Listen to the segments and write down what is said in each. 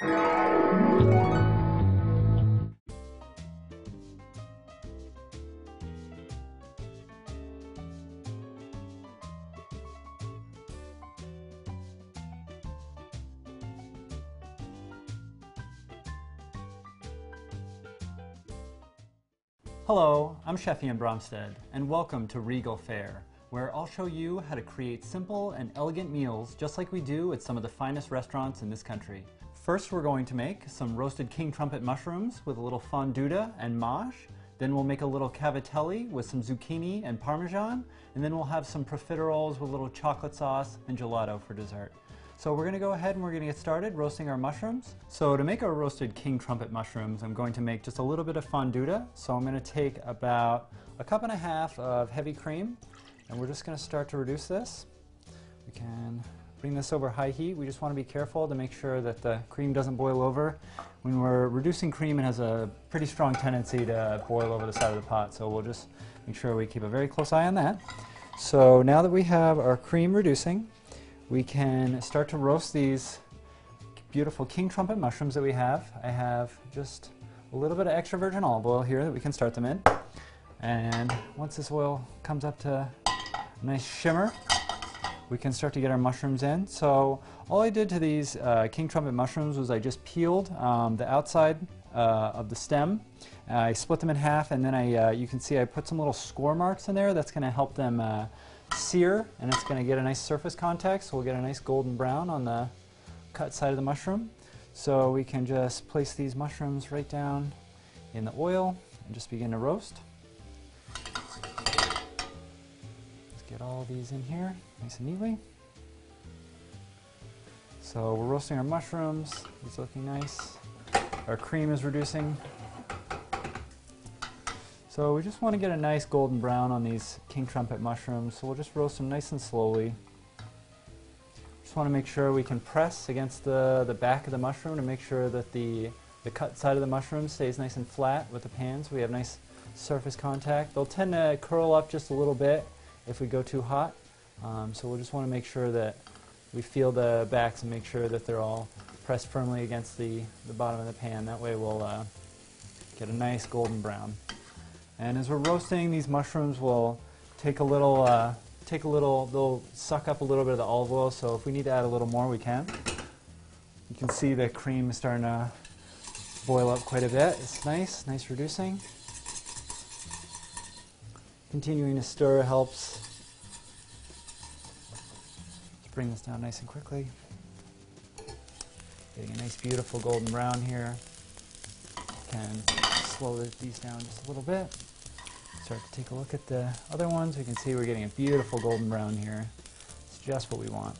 Hello, I'm Chef Ian Bromstead, and welcome to Regal Fare, where I'll show you how to create simple and elegant meals just like we do at some of the finest restaurants in this country. First, we're going to make some roasted king trumpet mushrooms with a little fonduta and mâche. Then we'll make a little cavatelli with some zucchini and parmesan, and then we'll have some profiteroles with a little chocolate sauce and gelato for dessert. So we're going to go ahead and we're going to get started roasting our mushrooms. So to make our roasted king trumpet mushrooms, I'm going to make just a little bit of fonduta. So I'm going to take about a cup and a half of heavy cream, and we're just going to start to reduce this. We can bring this over high heat. We just want to be careful to make sure that the cream doesn't boil over. When we're reducing cream, it has a pretty strong tendency to boil over the side of the pot, so we'll just make sure we keep a very close eye on that. So now that we have our cream reducing, we can start to roast these beautiful king trumpet mushrooms that we have. I have just a little bit of extra virgin olive oil here that we can start them in. And once this oil comes up to a nice shimmer, we can start to get our mushrooms in. So all I did to these uh, king trumpet mushrooms was I just peeled um, the outside uh, of the stem. Uh, I split them in half and then I, uh, you can see I put some little score marks in there that's going to help them uh, sear and it's going to get a nice surface contact so we'll get a nice golden brown on the cut side of the mushroom. So we can just place these mushrooms right down in the oil and just begin to roast. Get all these in here nice and neatly. So we're roasting our mushrooms. It's looking nice. Our cream is reducing so we just want to get a nice golden brown on these king trumpet mushrooms, so we'll just roast them nice and slowly. Just want to make sure we can press against the, the back of the mushroom to make sure that the, the cut side of the mushroom stays nice and flat with the pan so we have nice surface contact. They'll tend to curl up just a little bit if we go too hot, um, so we'll just want to make sure that we feel the backs and make sure that they're all pressed firmly against the, the bottom of the pan. That way we'll uh, get a nice golden brown. And as we're roasting, these mushrooms will take a little, uh, take a little, they'll suck up a little bit of the olive oil, so if we need to add a little more, we can. You can see the cream is starting to boil up quite a bit. It's nice, nice reducing. Continuing to stir helps to bring this down nice and quickly. Getting a nice beautiful golden brown here. Can slow these down just a little bit start to take a look at the other ones, we can see we're getting a beautiful golden brown here. It's just what we want.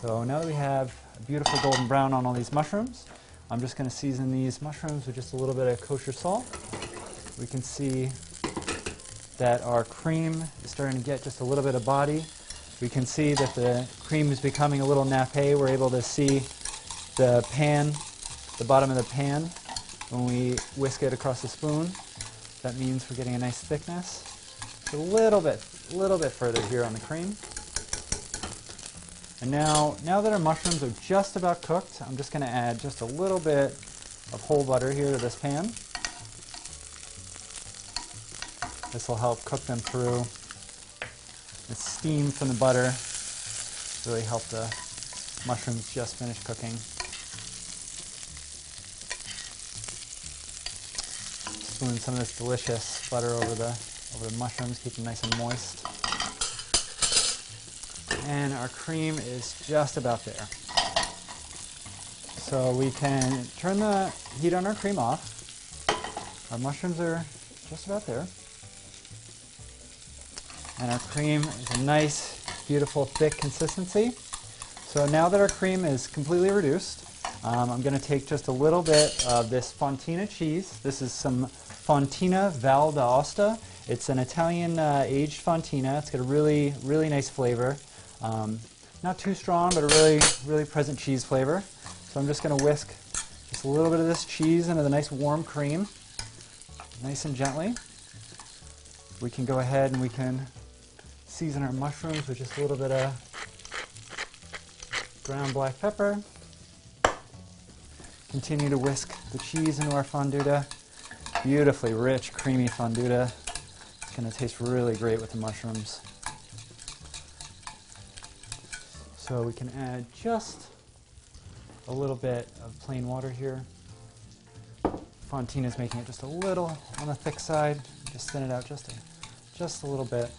So now that we have a beautiful golden brown on all these mushrooms, I'm just going to season these mushrooms with just a little bit of kosher salt. We can see that our cream is starting to get just a little bit of body. We can see that the cream is becoming a little nappe. We're able to see the pan, the bottom of the pan, when we whisk it across the spoon. That means we're getting a nice thickness. a little bit, a little bit further here on the cream. And now, now that our mushrooms are just about cooked, I'm just going to add just a little bit of whole butter here to this pan. This will help cook them through. The steam from the butter really help the mushrooms just finish cooking. spoon some of this delicious butter over the, over the mushrooms, keep them nice and moist. And our cream is just about there. So we can turn the heat on our cream off. Our mushrooms are just about there. And our cream is a nice, beautiful, thick consistency. So now that our cream is completely reduced, um, I'm going to take just a little bit of this Fontina cheese. This is some Fontina Val d'Aosta. It's an Italian uh, aged Fontina. It's got a really, really nice flavor. Um, not too strong, but a really, really present cheese flavor. So I'm just going to whisk just a little bit of this cheese into the nice warm cream, nice and gently. We can go ahead and we can season our mushrooms with just a little bit of ground black pepper. Continue to whisk the cheese into our fonduta. Beautifully rich, creamy fonduta. It's going to taste really great with the mushrooms. So we can add just a little bit of plain water here. Fontina is making it just a little on the thick side. Just thin it out just a, just a little bit.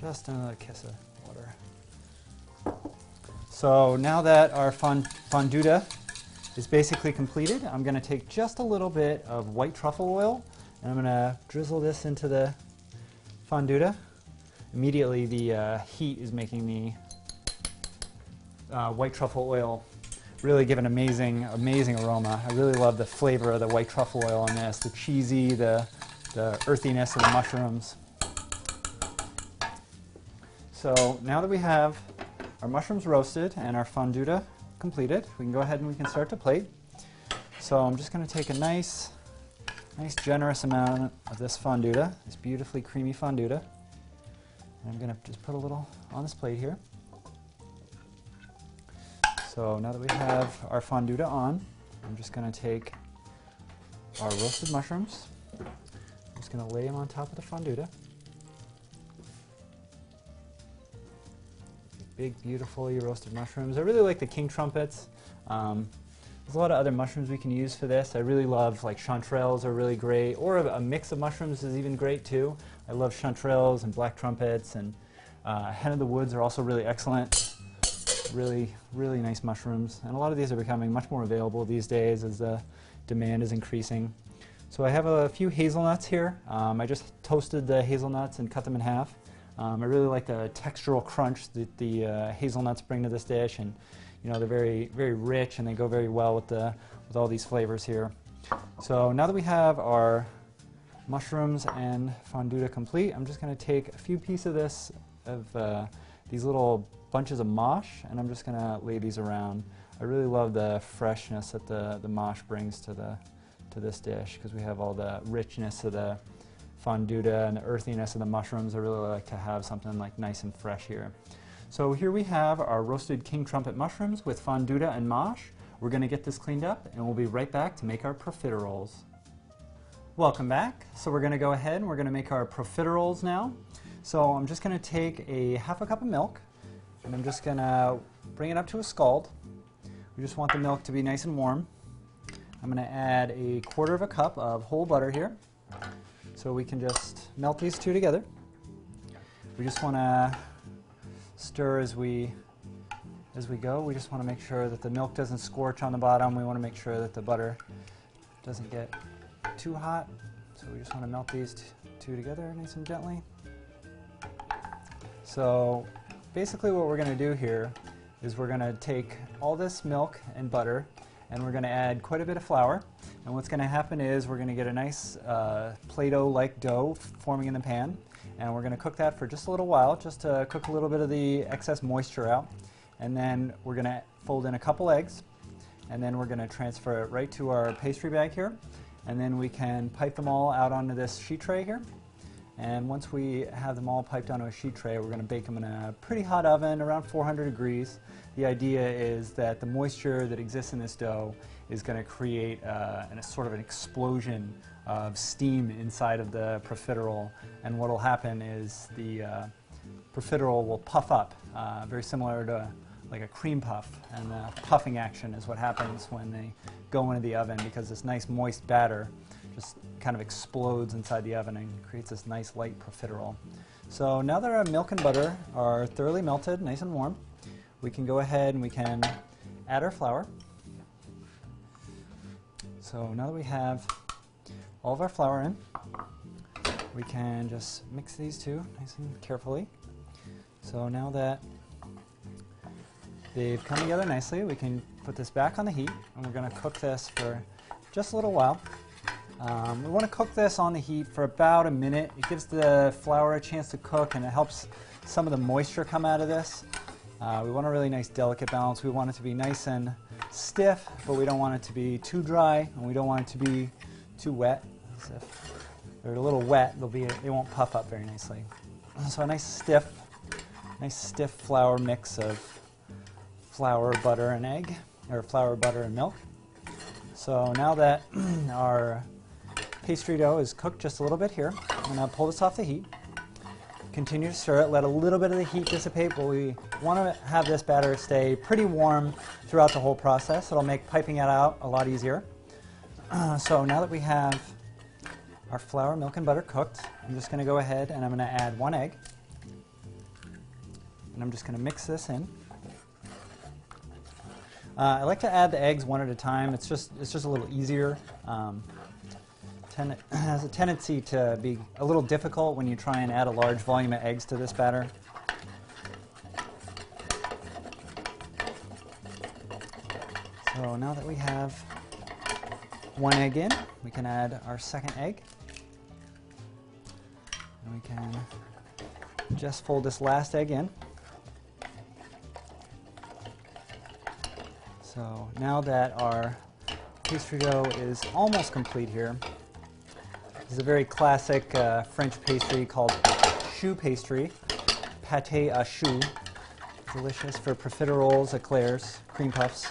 Just another kiss of water. So now that our fonduta is basically completed, I'm going to take just a little bit of white truffle oil and I'm going to drizzle this into the fonduta. Immediately the uh, heat is making the uh, white truffle oil really give an amazing, amazing aroma. I really love the flavor of the white truffle oil in this, the cheesy, the, the earthiness of the mushrooms. So now that we have our mushrooms roasted and our fonduta completed, we can go ahead and we can start to plate. So I'm just going to take a nice, nice generous amount of this fonduta, this beautifully creamy fonduta. And I'm going to just put a little on this plate here. So now that we have our fonduta on, I'm just going to take our roasted mushrooms. I'm just going to lay them on top of the fonduta. Big, beautifully roasted mushrooms. I really like the king trumpets. Um, there's a lot of other mushrooms we can use for this. I really love like chanterelles are really great, or a, a mix of mushrooms is even great too. I love chanterelles and black trumpets, and uh, hen of the woods are also really excellent. Really, really nice mushrooms, and a lot of these are becoming much more available these days as the demand is increasing. So I have a few hazelnuts here. Um, I just toasted the hazelnuts and cut them in half. Um, I really like the textural crunch that the uh, hazelnuts bring to this dish, and you know they're very very rich and they go very well with the with all these flavors here. So now that we have our mushrooms and fonduta complete, I'm just going to take a few pieces of this of uh, these little bunches of mâche, and I'm just going to lay these around. I really love the freshness that the the mâche brings to the to this dish because we have all the richness of the fonduta and the earthiness of the mushrooms. I really like to have something like nice and fresh here. So here we have our roasted king trumpet mushrooms with fonduta and mâche. We're going to get this cleaned up and we'll be right back to make our profiteroles. Welcome back. So we're going to go ahead and we're going to make our profiteroles now. So I'm just going to take a half a cup of milk and I'm just going to bring it up to a scald. We just want the milk to be nice and warm. I'm going to add a quarter of a cup of whole butter here. So we can just melt these two together. We just want to stir as we as we go. We just want to make sure that the milk doesn't scorch on the bottom. We want to make sure that the butter doesn't get too hot. So we just want to melt these two together nice and gently. So basically what we're going to do here is we're going to take all this milk and butter and we're going to add quite a bit of flour. And what's going to happen is we're going to get a nice uh, Play-Doh-like dough forming in the pan. And we're going to cook that for just a little while, just to cook a little bit of the excess moisture out. And then we're going to fold in a couple eggs. And then we're going to transfer it right to our pastry bag here. And then we can pipe them all out onto this sheet tray here. And once we have them all piped onto a sheet tray, we're going to bake them in a pretty hot oven, around 400 degrees. The idea is that the moisture that exists in this dough is going to create uh, a sort of an explosion of steam inside of the profiterole. And what will happen is the uh, profiterole will puff up, uh, very similar to like a cream puff. And the puffing action is what happens when they go into the oven because this nice moist batter kind of explodes inside the oven and creates this nice light profiterole. So now that our milk and butter are thoroughly melted, nice and warm, we can go ahead and we can add our flour. So now that we have all of our flour in, we can just mix these two nice and carefully. So now that they've come together nicely, we can put this back on the heat and we're going to cook this for just a little while. Um, we want to cook this on the heat for about a minute. It gives the flour a chance to cook and it helps some of the moisture come out of this. Uh, we want a really nice delicate balance. We want it to be nice and stiff, but we don't want it to be too dry, and we don't want it to be too wet. So if they're a little wet, they'll be they won't puff up very nicely. So a nice stiff, nice stiff flour mix of flour, butter, and egg, or flour, butter, and milk. So now that our pastry dough is cooked just a little bit here, I'm going to pull this off the heat. Continue to stir it, let a little bit of the heat dissipate, but we want to have this batter stay pretty warm throughout the whole process. It'll make piping it out a lot easier. so now that we have our flour, milk, and butter cooked, I'm just going to go ahead and I'm going to add one egg. And I'm just going to mix this in. Uh, I like to add the eggs one at a time. It's just it's just a little easier. Um, ten, has a tendency to be a little difficult when you try and add a large volume of eggs to this batter. So now that we have one egg in, we can add our second egg. And we can just fold this last egg in. So now that our pastry dough is almost complete here, this is a very classic uh, French pastry called choux pastry, pâte à choux. Delicious for profiteroles, eclairs, cream puffs.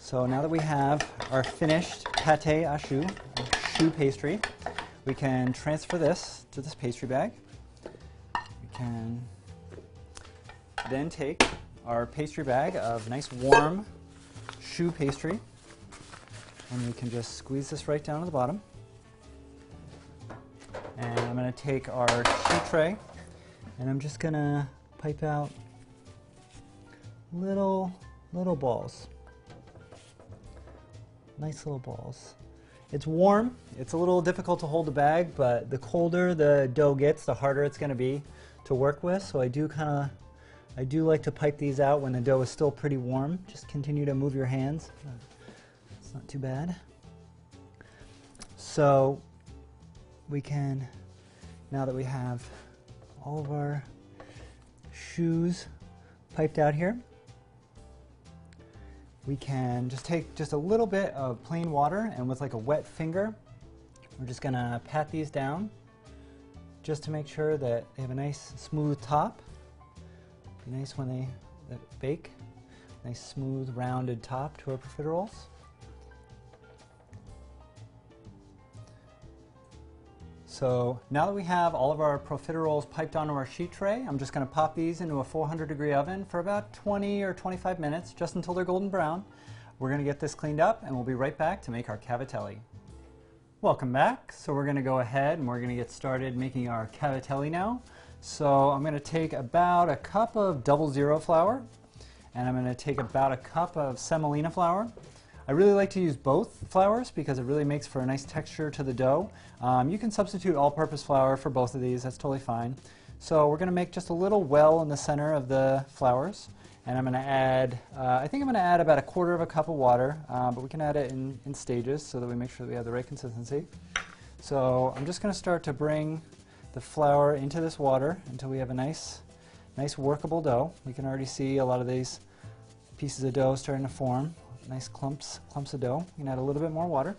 So now that we have our finished pâte à choux, choux pastry, we can transfer this to this pastry bag. We can then take our pastry bag of nice warm choux pastry. And we can just squeeze this right down to the bottom. And I'm going to take our choux tray and I'm just going to pipe out little, little balls. Nice little balls. It's warm. It's a little difficult to hold the bag, but the colder the dough gets, the harder it's going to be to work with. So I do kind of I do like to pipe these out when the dough is still pretty warm. Just continue to move your hands. Not too bad. So we can, now that we have all of our shoes piped out here, we can just take just a little bit of plain water and with like a wet finger, we're just gonna pat these down just to make sure that they have a nice smooth top. Be nice when they bake. Nice smooth rounded top to our profiteroles. So now that we have all of our profiteroles piped onto our sheet tray, I'm just going to pop these into a 400 degree oven for about 20 or 25 minutes, just until they're golden brown. We're going to get this cleaned up and we'll be right back to make our cavatelli. Welcome back. So we're going to go ahead and we're going to get started making our cavatelli now. So I'm going to take about a cup of double zero flour, and I'm going to take about a cup of semolina flour. I really like to use both flours because it really makes for a nice texture to the dough. Um, you can substitute all-purpose flour for both of these, that's totally fine. So we're going to make just a little well in the center of the flours. And I'm going to add, uh, I think I'm going to add about a quarter of a cup of water, uh, but we can add it in, in stages so that we make sure that we have the right consistency. So I'm just going to start to bring the flour into this water until we have a nice, nice workable dough. We can already see a lot of these pieces of dough starting to form. Nice clumps, clumps of dough. You can add a little bit more water.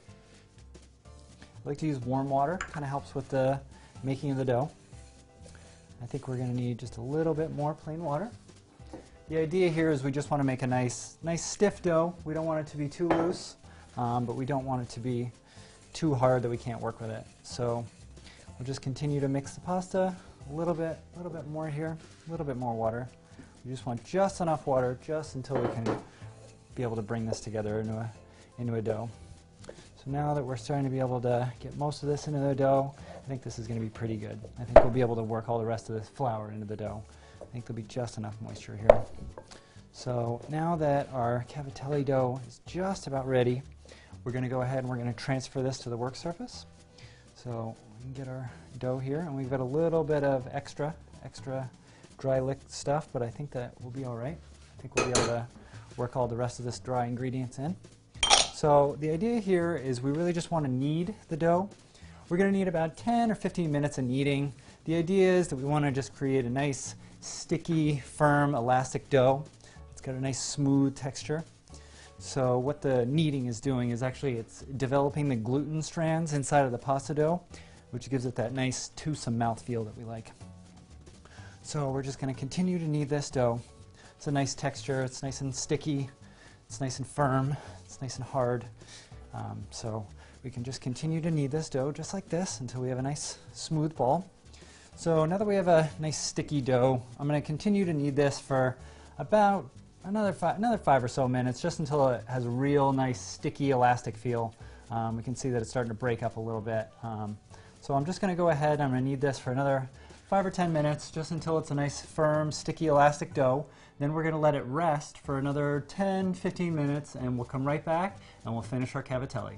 I like to use warm water, kind of helps with the making of the dough. I think we're going to need just a little bit more plain water. The idea here is we just want to make a nice, nice stiff dough. We don't want it to be too loose, um, but we don't want it to be too hard that we can't work with it. So We'll just continue to mix the pasta a little bit, a little bit more here, a little bit more water. We just want just enough water, just until we can be able to bring this together into a, into a dough. So now that we're starting to be able to get most of this into the dough, I think this is going to be pretty good. I think we'll be able to work all the rest of this flour into the dough. I think there'll be just enough moisture here. So now that our cavatelli dough is just about ready, we're going to go ahead and we're going to transfer this to the work surface. So we can get our dough here, and we've got a little bit of extra, extra dry lick stuff, but I think that will be all right. I think we'll be able to work all the rest of this dry ingredients in. So the idea here is we really just want to knead the dough. We're going to need about 10 or 15 minutes of kneading. The idea is that we want to just create a nice sticky, firm, elastic dough. It's got a nice smooth texture. So what the kneading is doing is actually it's developing the gluten strands inside of the pasta dough which gives it that nice toothsome mouthfeel that we like. So we're just going to continue to knead this dough. It's a nice texture. It's nice and sticky. It's nice and firm. It's nice and hard. Um, so we can just continue to knead this dough just like this until we have a nice smooth ball. So now that we have a nice sticky dough, I'm going to continue to knead this for about another five, another five or so minutes, just until it has a real nice sticky elastic feel. Um, we can see that it's starting to break up a little bit. Um, so I'm just going to go ahead. And I'm going to knead this for another five or 10 minutes, just until it's a nice firm, sticky, elastic dough. Then we're going to let it rest for another 10, 15 minutes, and we'll come right back and we'll finish our cavatelli.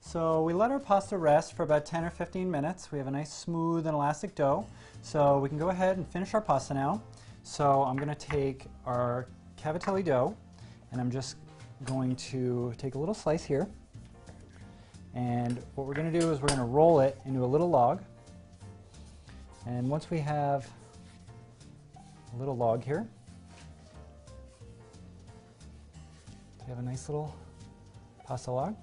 So we let our pasta rest for about 10 or 15 minutes. We have a nice smooth and elastic dough. So we can go ahead and finish our pasta now. So I'm going to take our cavatelli dough and I'm just going to take a little slice here. And what we're going to do is we're going to roll it into a little log. And once we have a little log here, we have a nice little pasta log.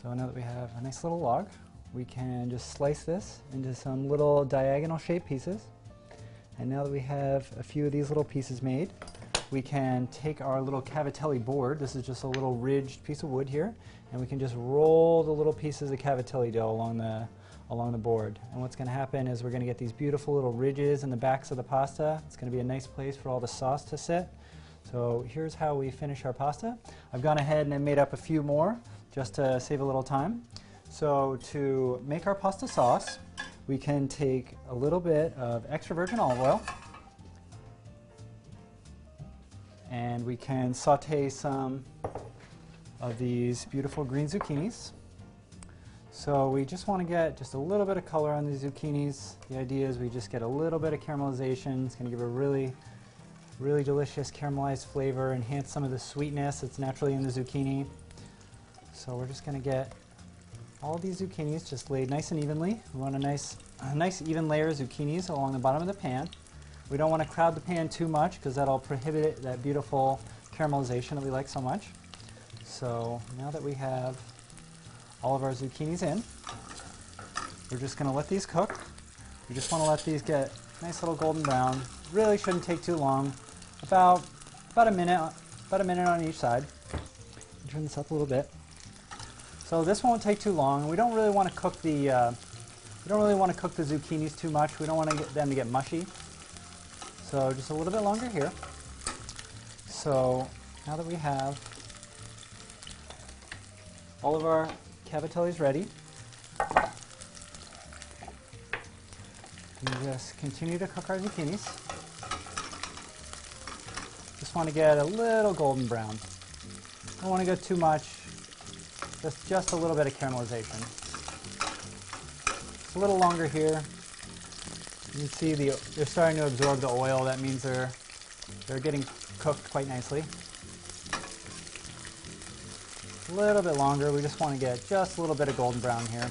So now that we have a nice little log, we can just slice this into some little diagonal shaped pieces. And now that we have a few of these little pieces made, we can take our little cavatelli board, this is just a little ridged piece of wood here, and we can just roll the little pieces of cavatelli dough along the, along the board. And what's going to happen is we're going to get these beautiful little ridges in the backs of the pasta. It's going to be a nice place for all the sauce to sit. So here's how we finish our pasta. I've gone ahead and made up a few more just to save a little time. So to make our pasta sauce, we can take a little bit of extra virgin olive oil and we can saute some of these beautiful green zucchinis. So we just want to get just a little bit of color on these zucchinis. The idea is we just get a little bit of caramelization. It's going to give a really, really delicious caramelized flavor, enhance some of the sweetness that's naturally in the zucchini. So we're just going to get all these zucchinis just laid nice and evenly. We want a nice, a nice even layer of zucchinis along the bottom of the pan. We don't want to crowd the pan too much because that'll prohibit that beautiful caramelization that we like so much. So now that we have all of our zucchinis in, we're just going to let these cook. We just want to let these get nice little golden brown. Really shouldn't take too long. About about a minute, about a minute on each side. Turn this up a little bit. So this won't take too long. We don't really want to cook the uh, we don't really want to cook the zucchinis too much. We don't want to get them to get mushy. So just a little bit longer here. So now that we have all of our cavatellis ready, we just continue to cook our zucchinis. Just want to get a little golden brown. Don't want to go too much just, just a little bit of caramelization. It's a little longer here. You can see the, they're starting to absorb the oil. That means they're, they're getting cooked quite nicely. A little bit longer. We just want to get just a little bit of golden brown here.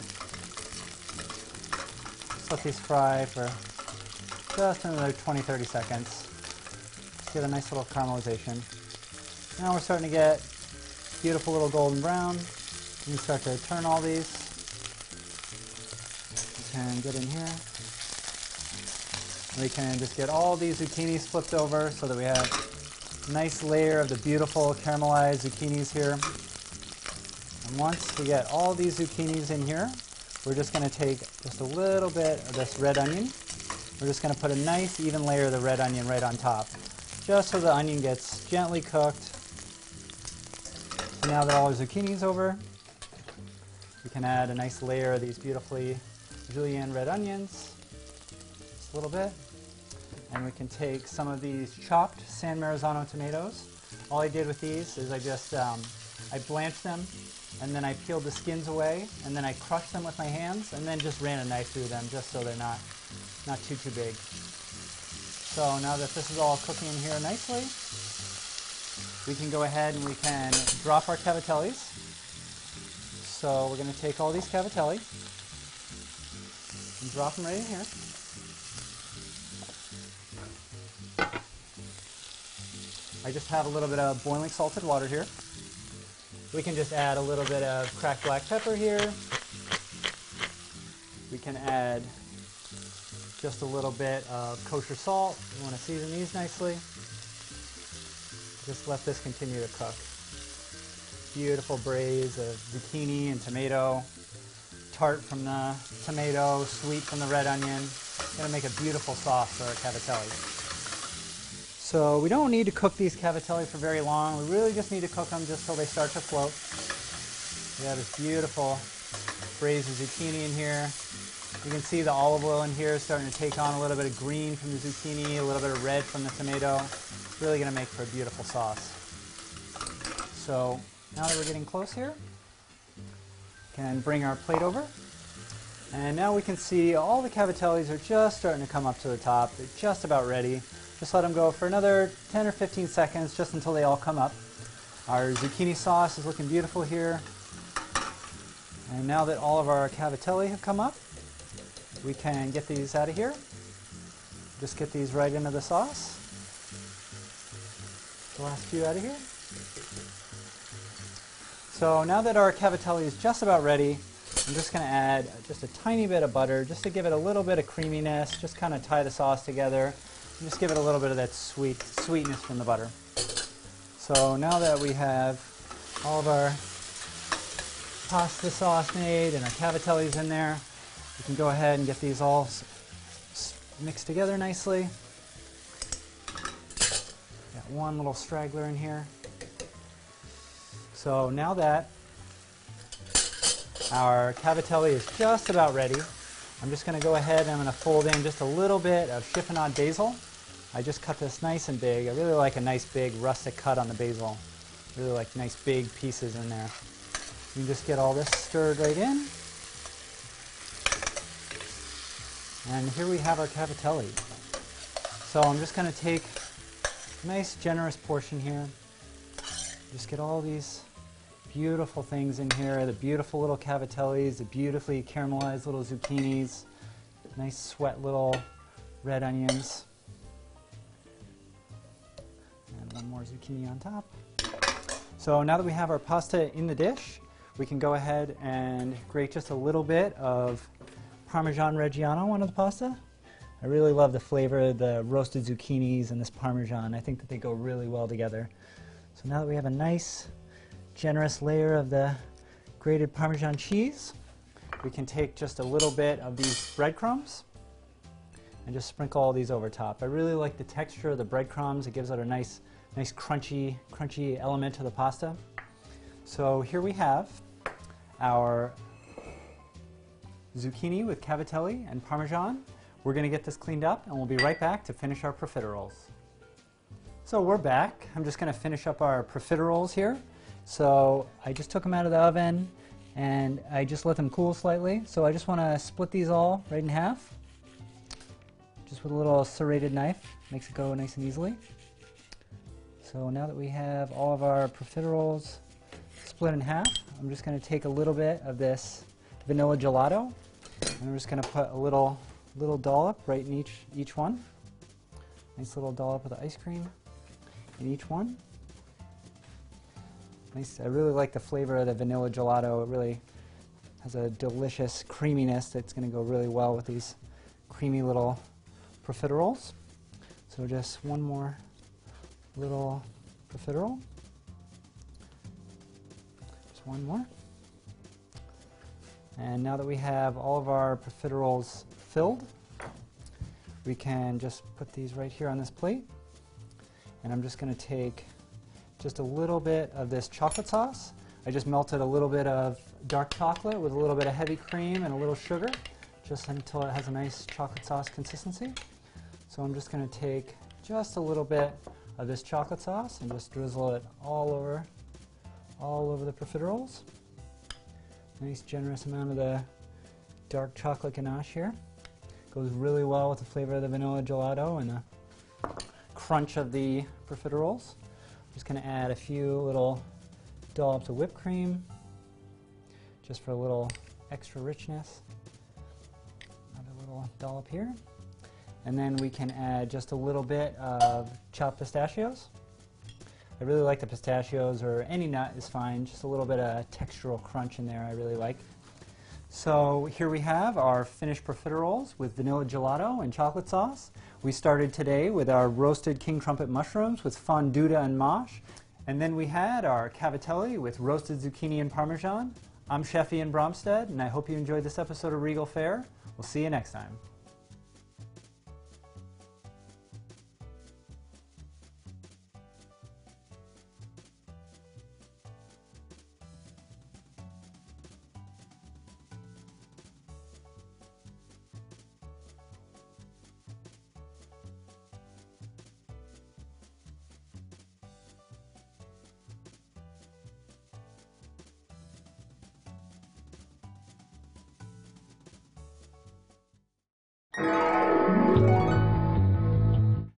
Just let these fry for just another 20-30 seconds. Get a nice little caramelization. Now we're starting to get beautiful little golden brown. You can start to turn all these. and get in here. We can just get all these zucchinis flipped over so that we have a nice layer of the beautiful caramelized zucchinis here. Once we get all these zucchinis in here, we're just going to take just a little bit of this red onion. We're just going to put a nice even layer of the red onion right on top, just so the onion gets gently cooked. So now that all our zucchini's over, we can add a nice layer of these beautifully julienne red onions, just a little bit. And we can take some of these chopped San Marzano tomatoes. All I did with these is I just, um, I blanched them and then I peeled the skins away and then I crushed them with my hands and then just ran a knife through them just so they're not, not too, too big. So now that this is all cooking in here nicely, we can go ahead and we can drop our cavatellis. So we're going to take all these cavatelli and drop them right in here. I just have a little bit of boiling salted water here. We can just add a little bit of cracked black pepper here. we can add just a little bit of kosher salt. You want to season these nicely. Just let this continue to cook. Beautiful braise of zucchini and tomato, tart from the tomato, sweet from the red onion. Gonna make a beautiful sauce for cavatelli. So we don't need to cook these cavatelli for very long. We really just need to cook them just till they start to float. We have this beautiful braised zucchini in here. You can see the olive oil in here starting to take on a little bit of green from the zucchini, a little bit of red from the tomato. It's really to make for a beautiful sauce. So now that we're getting close here, can bring our plate over. And now we can see all the cavatellis are just starting to come up to the top. They're just about ready. Just let them go for another 10 or 15 seconds, just until they all come up. Our zucchini sauce is looking beautiful here. And now that all of our cavatelli have come up, we can get these out of here. Just get these right into the sauce. The last few out of here. So now that our cavatelli is just about ready, I'm just going to add just a tiny bit of butter just to give it a little bit of creaminess, just kind of tie the sauce together, just give it a little bit of that sweet sweetness from the butter. So now that we have all of our pasta sauce made and our cavatelli's in there, we can go ahead and get these all mixed together nicely. Got one little straggler in here. So now that our cavatelli is just about ready, I'm just going to go ahead and I'm going to fold in just a little bit of chiffonade basil. I just cut this nice and big. I really like a nice big rustic cut on the basil. Really like nice big pieces in there. You can just get all this stirred right in. And here we have our cavatelli. So I'm just going to take a nice generous portion here. Just get all these beautiful things in here, the beautiful little cavatellis, the beautifully caramelized little zucchinis, nice sweat little red onions. And one more zucchini on top. So now that we have our pasta in the dish, we can go ahead and grate just a little bit of Parmesan Reggiano on the pasta. I really love the flavor of the roasted zucchinis and this Parmesan. I think that they go really well together. So now that we have a nice generous layer of the grated Parmesan cheese, we can take just a little bit of these breadcrumbs and just sprinkle all these over top. I really like the texture of the breadcrumbs. It gives it a nice, nice crunchy, crunchy element to the pasta. So here we have our zucchini with cavatelli and parmesan. We're going to get this cleaned up and we'll be right back to finish our profiteroles. So we're back. I'm just going to finish up our profiteroles here. So I just took them out of the oven and I just let them cool slightly. So I just want to split these all right in half. Just with a little serrated knife. Makes it go nice and easily. So now that we have all of our profiteroles split in half, I'm just going to take a little bit of this vanilla gelato and I'm just going to put a little little dollop right in each each one. Nice little dollop of the ice cream in each one. Nice. I really like the flavor of the vanilla gelato. It really has a delicious creaminess that's going to go really well with these creamy little profiteroles. So just one more little profiterole. Just one more. And now that we have all of our profiteroles filled, we can just put these right here on this plate. And I'm just going to take just a little bit of this chocolate sauce. I just melted a little bit of dark chocolate with a little bit of heavy cream and a little sugar, just until it has a nice chocolate sauce consistency. So I'm just going to take just a little bit of this chocolate sauce and just drizzle it all over, all over the profiteroles. Nice generous amount of the dark chocolate ganache here. Goes really well with the flavor of the vanilla gelato and the crunch of the profiteroles. Just going to add a few little dollops of whipped cream just for a little extra richness. Another little dollop here. And then we can add just a little bit of chopped pistachios. I really like the pistachios, or any nut is fine. Just a little bit of textural crunch in there I really like. So here we have our finished profiteroles with vanilla gelato and chocolate sauce. We started today with our roasted king trumpet mushrooms with fonduta and mâche. And then we had our cavatelli with roasted zucchini and parmesan. I'm Chef Ian Bromstead, and I hope you enjoyed this episode of Regal Fair. We'll see you next time.